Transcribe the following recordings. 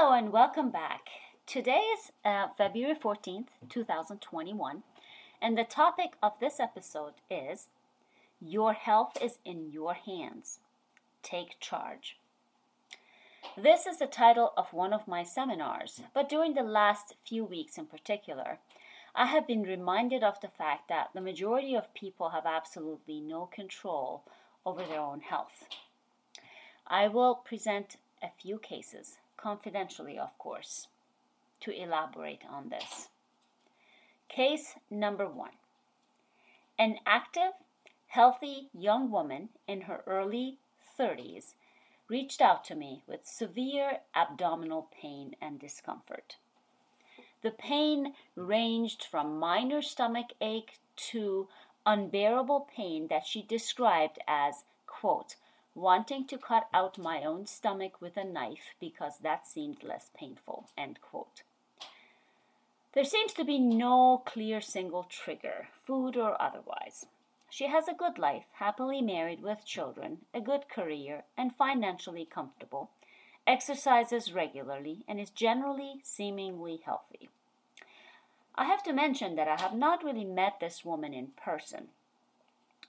Hello and welcome back. Today is uh, February 14th, 2021, and the topic of this episode is Your Health is in Your Hands. Take Charge. This is the title of one of my seminars, but during the last few weeks in particular, I have been reminded of the fact that the majority of people have absolutely no control over their own health. I will present a few cases confidentially, of course, to elaborate on this. Case number one An active, healthy young woman in her early 30s reached out to me with severe abdominal pain and discomfort. The pain ranged from minor stomach ache to unbearable pain that she described as, quote, wanting to cut out my own stomach with a knife because that seemed less painful. End quote. There seems to be no clear single trigger, food or otherwise. She has a good life, happily married with children, a good career, and financially comfortable, exercises regularly, and is generally seemingly healthy. I have to mention that I have not really met this woman in person.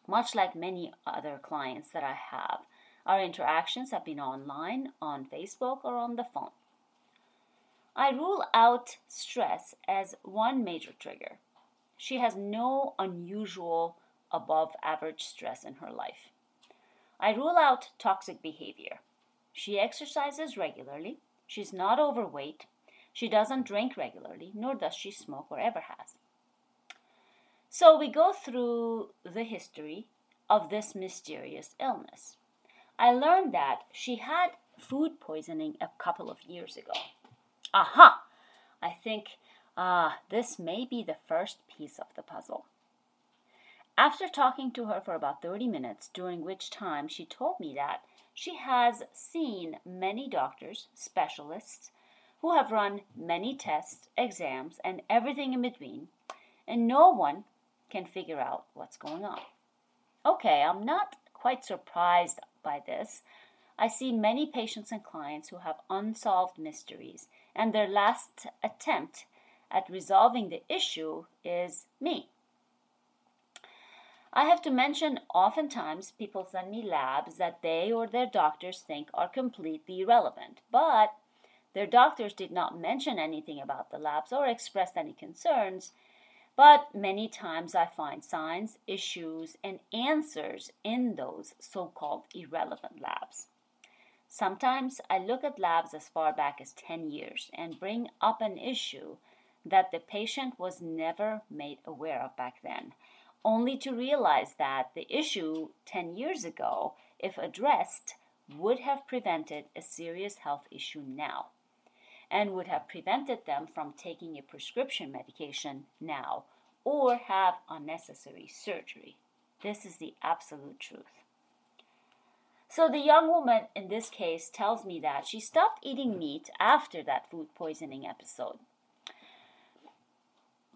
Much like many other clients that I have, our interactions have been online, on Facebook, or on the phone. I rule out stress as one major trigger. She has no unusual above average stress in her life. I rule out toxic behavior. She exercises regularly. She's not overweight. She doesn't drink regularly, nor does she smoke or ever has. So we go through the history of this mysterious illness. I learned that she had food poisoning a couple of years ago. Aha! I think uh, this may be the first piece of the puzzle. After talking to her for about 30 minutes, during which time she told me that she has seen many doctors, specialists, who have run many tests, exams, and everything in between, and no one can figure out what's going on. Okay, I'm not quite surprised by this. I see many patients and clients who have unsolved mysteries, and their last attempt at resolving the issue is me. I have to mention oftentimes people send me labs that they or their doctors think are completely irrelevant, but their doctors did not mention anything about the labs or express any concerns, but many times I find signs, issues, and answers in those so called irrelevant labs. Sometimes I look at labs as far back as 10 years and bring up an issue that the patient was never made aware of back then, only to realize that the issue 10 years ago, if addressed, would have prevented a serious health issue now and would have prevented them from taking a prescription medication now or have unnecessary surgery. This is the absolute truth. So, the young woman in this case tells me that she stopped eating meat after that food poisoning episode.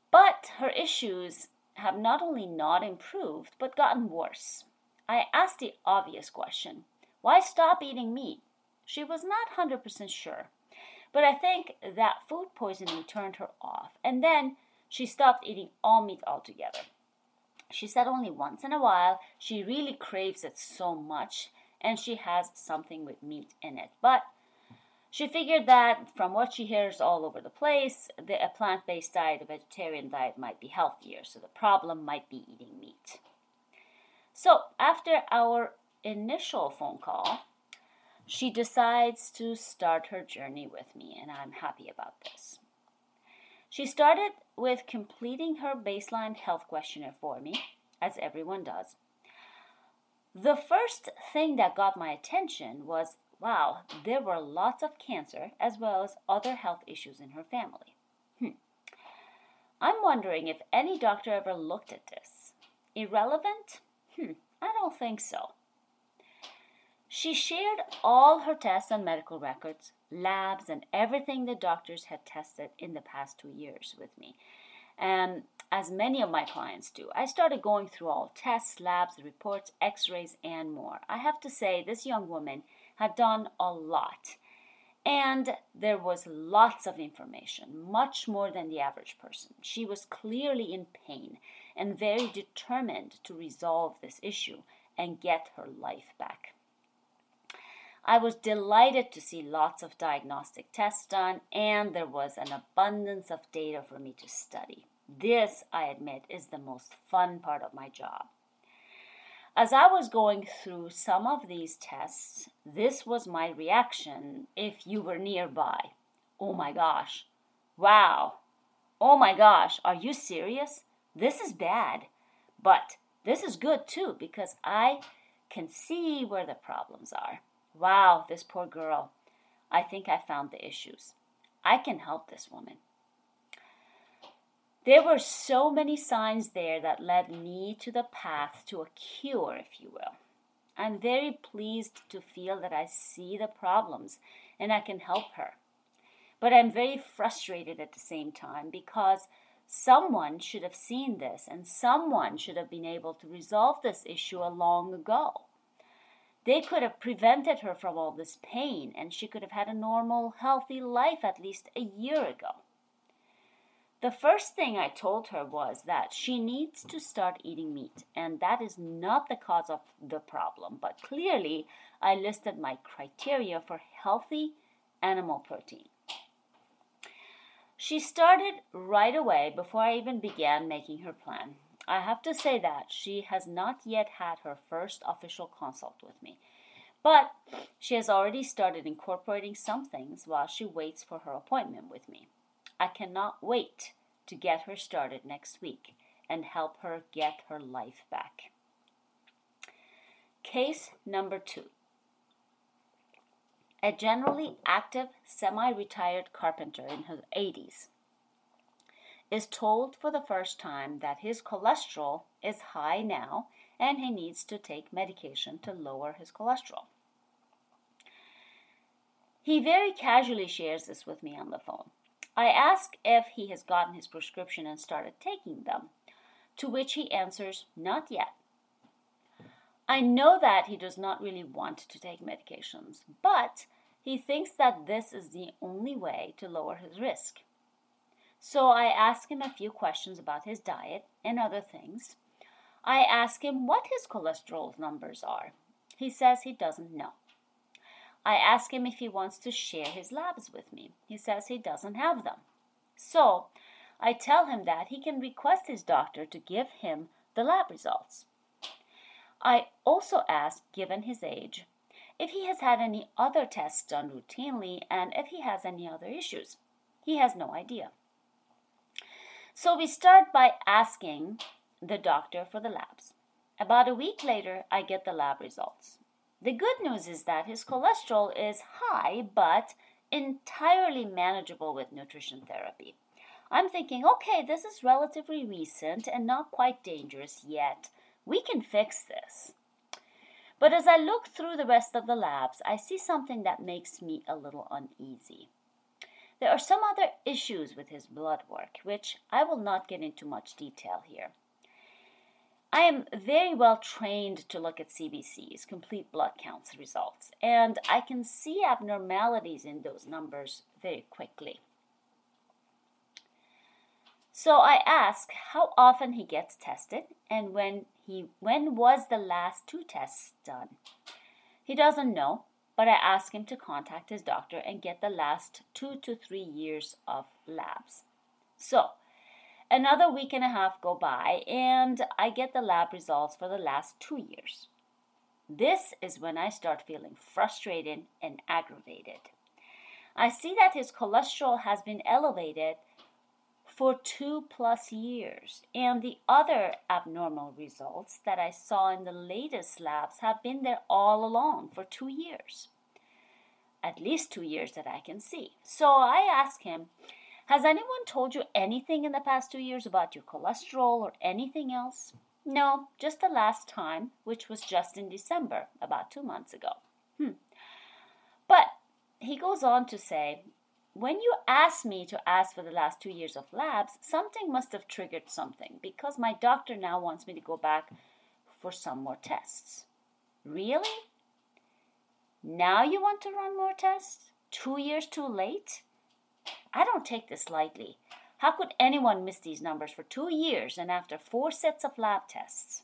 But her issues have not only not improved, but gotten worse. I asked the obvious question why stop eating meat? She was not 100% sure. But I think that food poisoning turned her off, and then she stopped eating all meat altogether. She said only once in a while she really craves it so much and she has something with meat in it. But she figured that from what she hears all over the place, the, a plant based diet, a vegetarian diet, might be healthier, so the problem might be eating meat. So, after our initial phone call, she decides to start her journey with me, and I'm happy about this. She started with completing her baseline health questionnaire for me, as everyone does. The first thing that got my attention was wow, there were lots of cancer as well as other health issues in her family. Hmm. I'm wondering if any doctor ever looked at this. Irrelevant? Hmm, I don't think so. She shared all her tests and medical records, labs, and everything the doctors had tested in the past two years with me. And as many of my clients do, I started going through all tests, labs, reports, x rays, and more. I have to say, this young woman had done a lot. And there was lots of information, much more than the average person. She was clearly in pain and very determined to resolve this issue and get her life back. I was delighted to see lots of diagnostic tests done, and there was an abundance of data for me to study. This, I admit, is the most fun part of my job. As I was going through some of these tests, this was my reaction if you were nearby. Oh my gosh. Wow. Oh my gosh. Are you serious? This is bad. But this is good too because I can see where the problems are. Wow, this poor girl. I think I found the issues. I can help this woman. There were so many signs there that led me to the path to a cure, if you will. I'm very pleased to feel that I see the problems and I can help her. But I'm very frustrated at the same time because someone should have seen this and someone should have been able to resolve this issue a long ago. They could have prevented her from all this pain and she could have had a normal, healthy life at least a year ago. The first thing I told her was that she needs to start eating meat, and that is not the cause of the problem. But clearly, I listed my criteria for healthy animal protein. She started right away before I even began making her plan. I have to say that she has not yet had her first official consult with me, but she has already started incorporating some things while she waits for her appointment with me. I cannot wait to get her started next week and help her get her life back. Case number two. A generally active, semi retired carpenter in his 80s is told for the first time that his cholesterol is high now and he needs to take medication to lower his cholesterol. He very casually shares this with me on the phone. I ask if he has gotten his prescription and started taking them, to which he answers, Not yet. I know that he does not really want to take medications, but he thinks that this is the only way to lower his risk. So I ask him a few questions about his diet and other things. I ask him what his cholesterol numbers are. He says he doesn't know. I ask him if he wants to share his labs with me. He says he doesn't have them. So I tell him that he can request his doctor to give him the lab results. I also ask, given his age, if he has had any other tests done routinely and if he has any other issues. He has no idea. So we start by asking the doctor for the labs. About a week later, I get the lab results. The good news is that his cholesterol is high, but entirely manageable with nutrition therapy. I'm thinking, okay, this is relatively recent and not quite dangerous yet. We can fix this. But as I look through the rest of the labs, I see something that makes me a little uneasy. There are some other issues with his blood work, which I will not get into much detail here. I am very well trained to look at CBCs, complete blood counts results, and I can see abnormalities in those numbers very quickly. So I ask how often he gets tested and when he when was the last two tests done. He doesn't know, but I ask him to contact his doctor and get the last 2 to 3 years of labs. So, Another week and a half go by, and I get the lab results for the last two years. This is when I start feeling frustrated and aggravated. I see that his cholesterol has been elevated for two plus years, and the other abnormal results that I saw in the latest labs have been there all along for two years. At least two years that I can see. So I ask him has anyone told you anything in the past two years about your cholesterol or anything else? No, just the last time, which was just in December, about two months ago. Hmm. But he goes on to say, when you asked me to ask for the last two years of labs, something must have triggered something because my doctor now wants me to go back for some more tests. Really? Now you want to run more tests? Two years too late? I don't take this lightly. How could anyone miss these numbers for two years and after four sets of lab tests?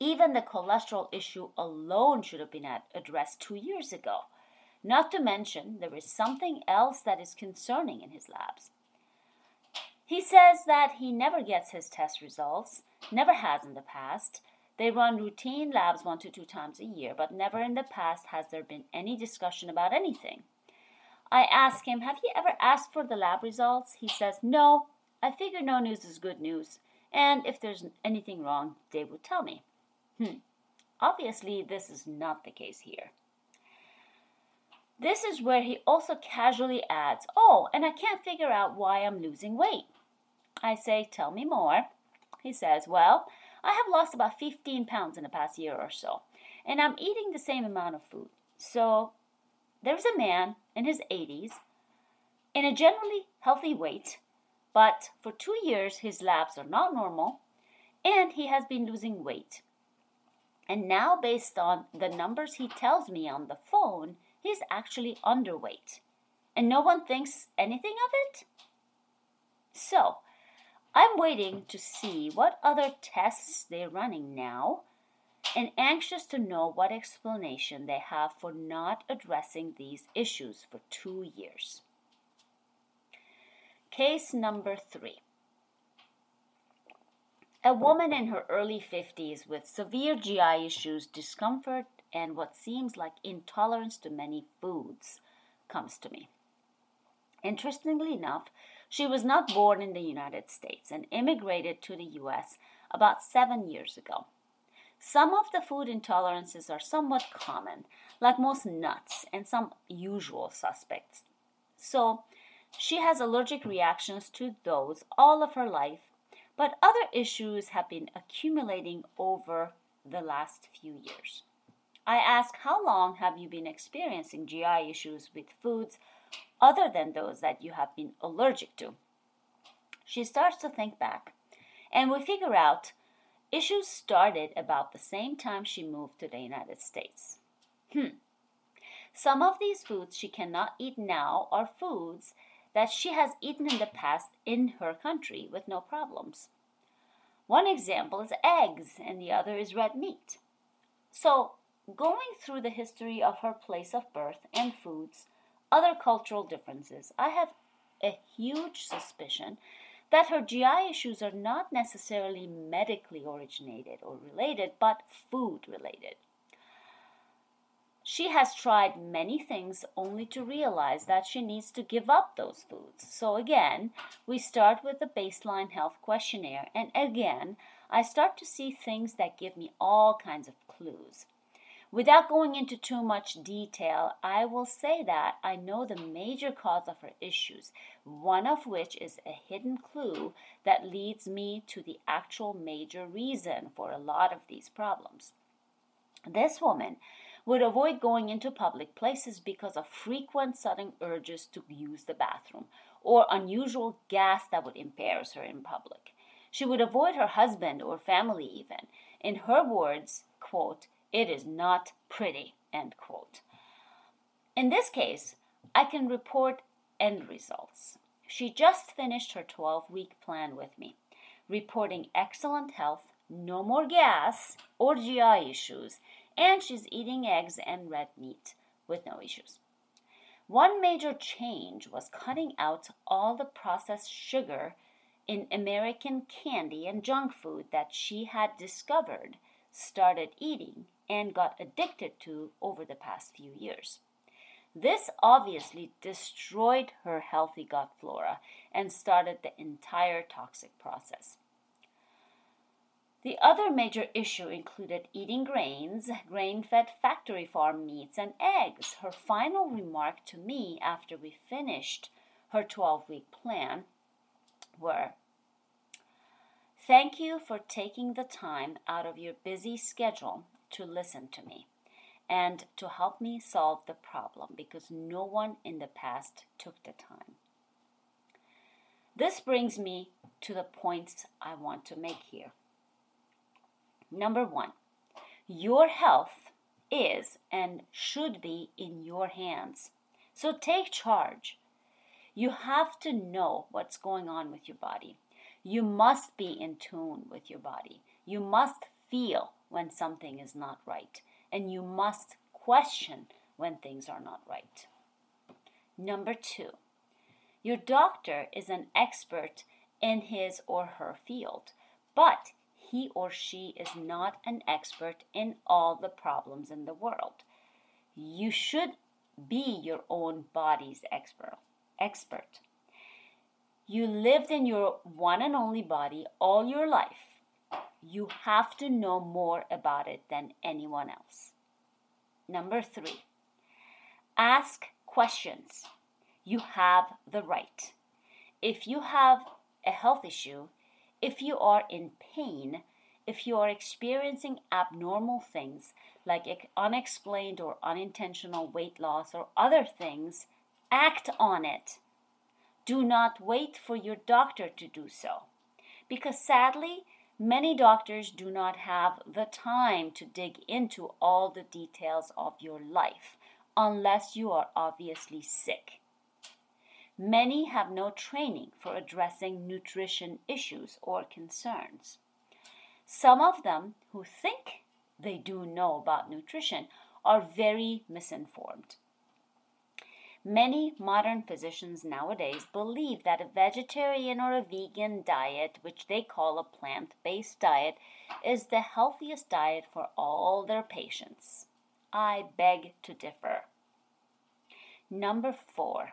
Even the cholesterol issue alone should have been addressed two years ago. Not to mention, there is something else that is concerning in his labs. He says that he never gets his test results, never has in the past. They run routine labs one to two times a year, but never in the past has there been any discussion about anything. I ask him, Have you ever asked for the lab results? He says, No, I figure no news is good news, and if there's anything wrong, they would tell me. Hmm. Obviously, this is not the case here. This is where he also casually adds, Oh, and I can't figure out why I'm losing weight. I say, Tell me more. He says, Well, I have lost about 15 pounds in the past year or so, and I'm eating the same amount of food. So there's a man in his 80s in a generally healthy weight, but for two years his labs are not normal and he has been losing weight. And now, based on the numbers he tells me on the phone, he's actually underweight. And no one thinks anything of it? So, I'm waiting to see what other tests they're running now and anxious to know what explanation they have for not addressing these issues for two years. Case number three. A woman in her early 50s with severe GI issues, discomfort, and what seems like intolerance to many foods comes to me. Interestingly enough, she was not born in the United States and immigrated to the US about seven years ago. Some of the food intolerances are somewhat common, like most nuts and some usual suspects. So, she has allergic reactions to those all of her life but other issues have been accumulating over the last few years. I ask, How long have you been experiencing GI issues with foods other than those that you have been allergic to? She starts to think back, and we figure out issues started about the same time she moved to the United States. Hmm. Some of these foods she cannot eat now are foods that she has eaten in the past in her country with no problems. One example is eggs, and the other is red meat. So, going through the history of her place of birth and foods, other cultural differences, I have a huge suspicion that her GI issues are not necessarily medically originated or related, but food related. She has tried many things only to realize that she needs to give up those foods. So, again, we start with the baseline health questionnaire, and again, I start to see things that give me all kinds of clues. Without going into too much detail, I will say that I know the major cause of her issues, one of which is a hidden clue that leads me to the actual major reason for a lot of these problems. This woman would avoid going into public places because of frequent sudden urges to use the bathroom or unusual gas that would embarrass her in public. She would avoid her husband or family even. In her words, quote, it is not pretty, end quote. In this case, I can report end results. She just finished her 12 week plan with me, reporting excellent health, no more gas or GI issues, and she's eating eggs and red meat with no issues. One major change was cutting out all the processed sugar in American candy and junk food that she had discovered, started eating, and got addicted to over the past few years. This obviously destroyed her healthy gut flora and started the entire toxic process. The other major issue included eating grains, grain fed factory farm meats, and eggs. Her final remark to me after we finished her 12 week plan were Thank you for taking the time out of your busy schedule to listen to me and to help me solve the problem because no one in the past took the time. This brings me to the points I want to make here. Number one, your health is and should be in your hands. So take charge. You have to know what's going on with your body. You must be in tune with your body. You must feel when something is not right. And you must question when things are not right. Number two, your doctor is an expert in his or her field, but he or she is not an expert in all the problems in the world. You should be your own body's expert. Expert. You lived in your one and only body all your life. You have to know more about it than anyone else. Number three, ask questions. You have the right. If you have a health issue, if you are in pain, if you are experiencing abnormal things like unexplained or unintentional weight loss or other things, act on it. Do not wait for your doctor to do so. Because sadly, many doctors do not have the time to dig into all the details of your life unless you are obviously sick. Many have no training for addressing nutrition issues or concerns. Some of them who think they do know about nutrition are very misinformed. Many modern physicians nowadays believe that a vegetarian or a vegan diet, which they call a plant based diet, is the healthiest diet for all their patients. I beg to differ. Number four,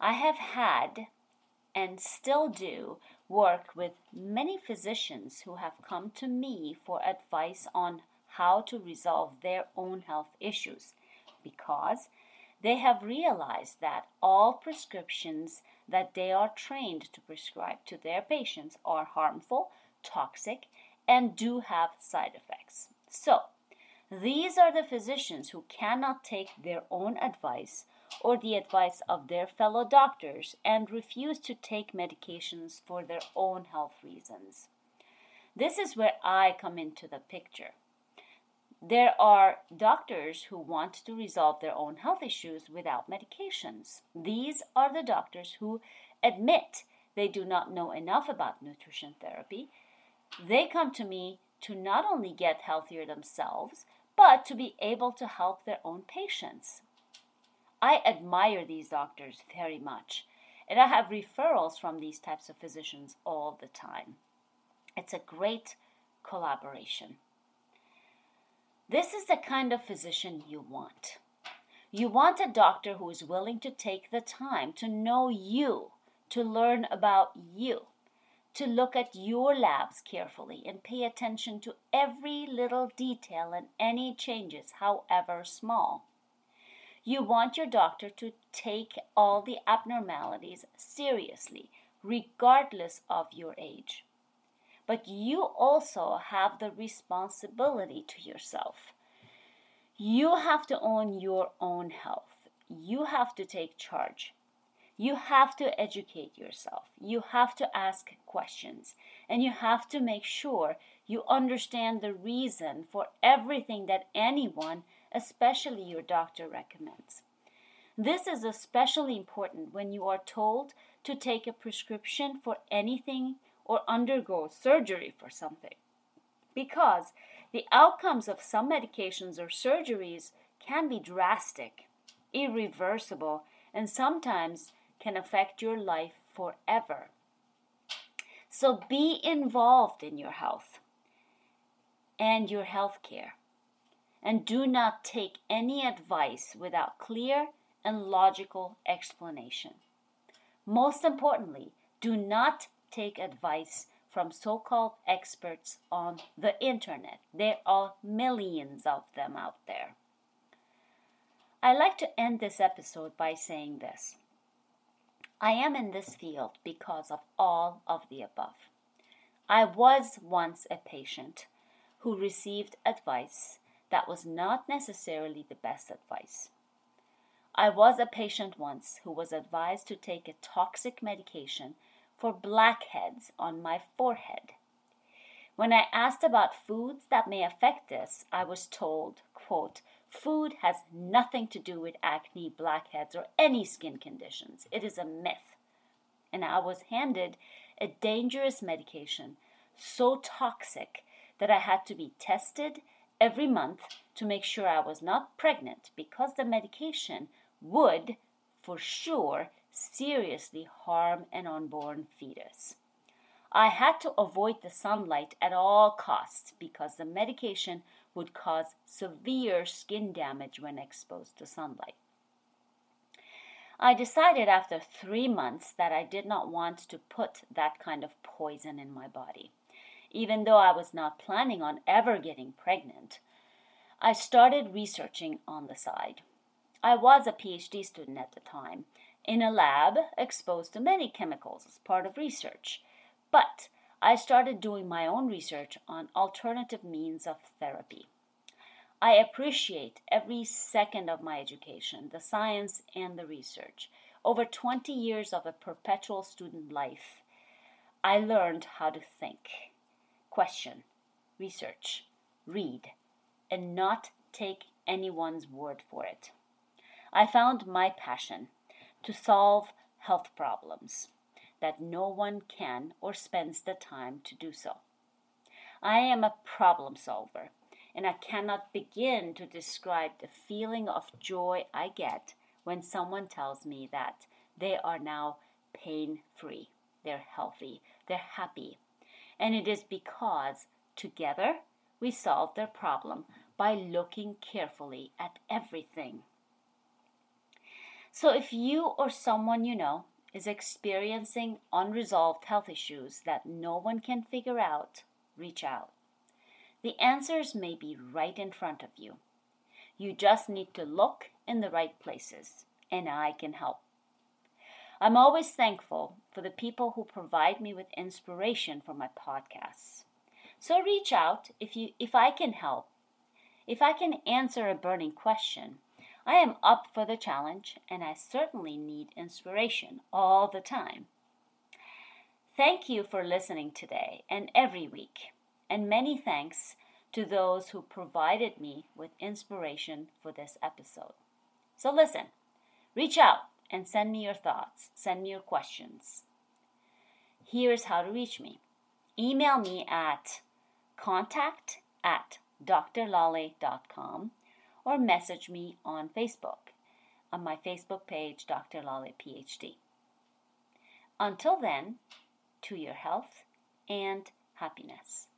I have had and still do work with many physicians who have come to me for advice on how to resolve their own health issues because they have realized that all prescriptions that they are trained to prescribe to their patients are harmful, toxic, and do have side effects. So, these are the physicians who cannot take their own advice or the advice of their fellow doctors and refuse to take medications for their own health reasons. This is where I come into the picture. There are doctors who want to resolve their own health issues without medications. These are the doctors who admit they do not know enough about nutrition therapy. They come to me to not only get healthier themselves, but to be able to help their own patients. I admire these doctors very much, and I have referrals from these types of physicians all the time. It's a great collaboration. This is the kind of physician you want. You want a doctor who is willing to take the time to know you, to learn about you, to look at your labs carefully and pay attention to every little detail and any changes, however small. You want your doctor to take all the abnormalities seriously, regardless of your age but you also have the responsibility to yourself. You have to own your own health. You have to take charge. You have to educate yourself. You have to ask questions. And you have to make sure you understand the reason for everything that anyone, especially your doctor, recommends. This is especially important when you are told to take a prescription for anything or undergo surgery for something. Because the outcomes of some medications or surgeries can be drastic, irreversible, and sometimes can affect your life forever. So be involved in your health and your health care. And do not take any advice without clear and logical explanation. Most importantly, do not take advice from so called experts on the internet. There are millions of them out there. I like to end this episode by saying this I am in this field because of all of the above. I was once a patient who received advice that was not necessarily the best advice. I was a patient once who was advised to take a toxic medication for blackheads on my forehead. When I asked about foods that may affect this, I was told, quote, Food has nothing to do with acne, blackheads, or any skin conditions. It is a myth. And I was handed a dangerous medication, so toxic that I had to be tested every month to make sure I was not pregnant because the medication would, for sure, seriously harm an unborn fetus. I had to avoid the sunlight at all costs because the medication would cause severe skin damage when exposed to sunlight. I decided after three months that I did not want to put that kind of poison in my body. Even though I was not planning on ever getting pregnant, I started researching on the side. I was a PhD student at the time, in a lab exposed to many chemicals as part of research, but I started doing my own research on alternative means of therapy. I appreciate every second of my education, the science and the research. Over 20 years of a perpetual student life, I learned how to think, question, research, read, and not take anyone's word for it. I found my passion to solve health problems that no one can or spends the time to do so. I am a problem solver and I cannot begin to describe the feeling of joy I get when someone tells me that they are now pain free, they're healthy, they're happy. And it is because together we solve their problem by looking carefully at everything. So if you or someone you know is experiencing unresolved health issues that no one can figure out, reach out. The answers may be right in front of you. You just need to look in the right places, and I can help. I'm always thankful for the people who provide me with inspiration for my podcasts. So reach out if you if I can help. If I can answer a burning question, I am up for the challenge and I certainly need inspiration all the time. Thank you for listening today and every week and many thanks to those who provided me with inspiration for this episode. So listen, reach out and send me your thoughts, send me your questions. Here's how to reach me. Email me at contact at drlale.com or message me on Facebook on my Facebook page, Dr. Lale PhD. Until then, to your health and happiness.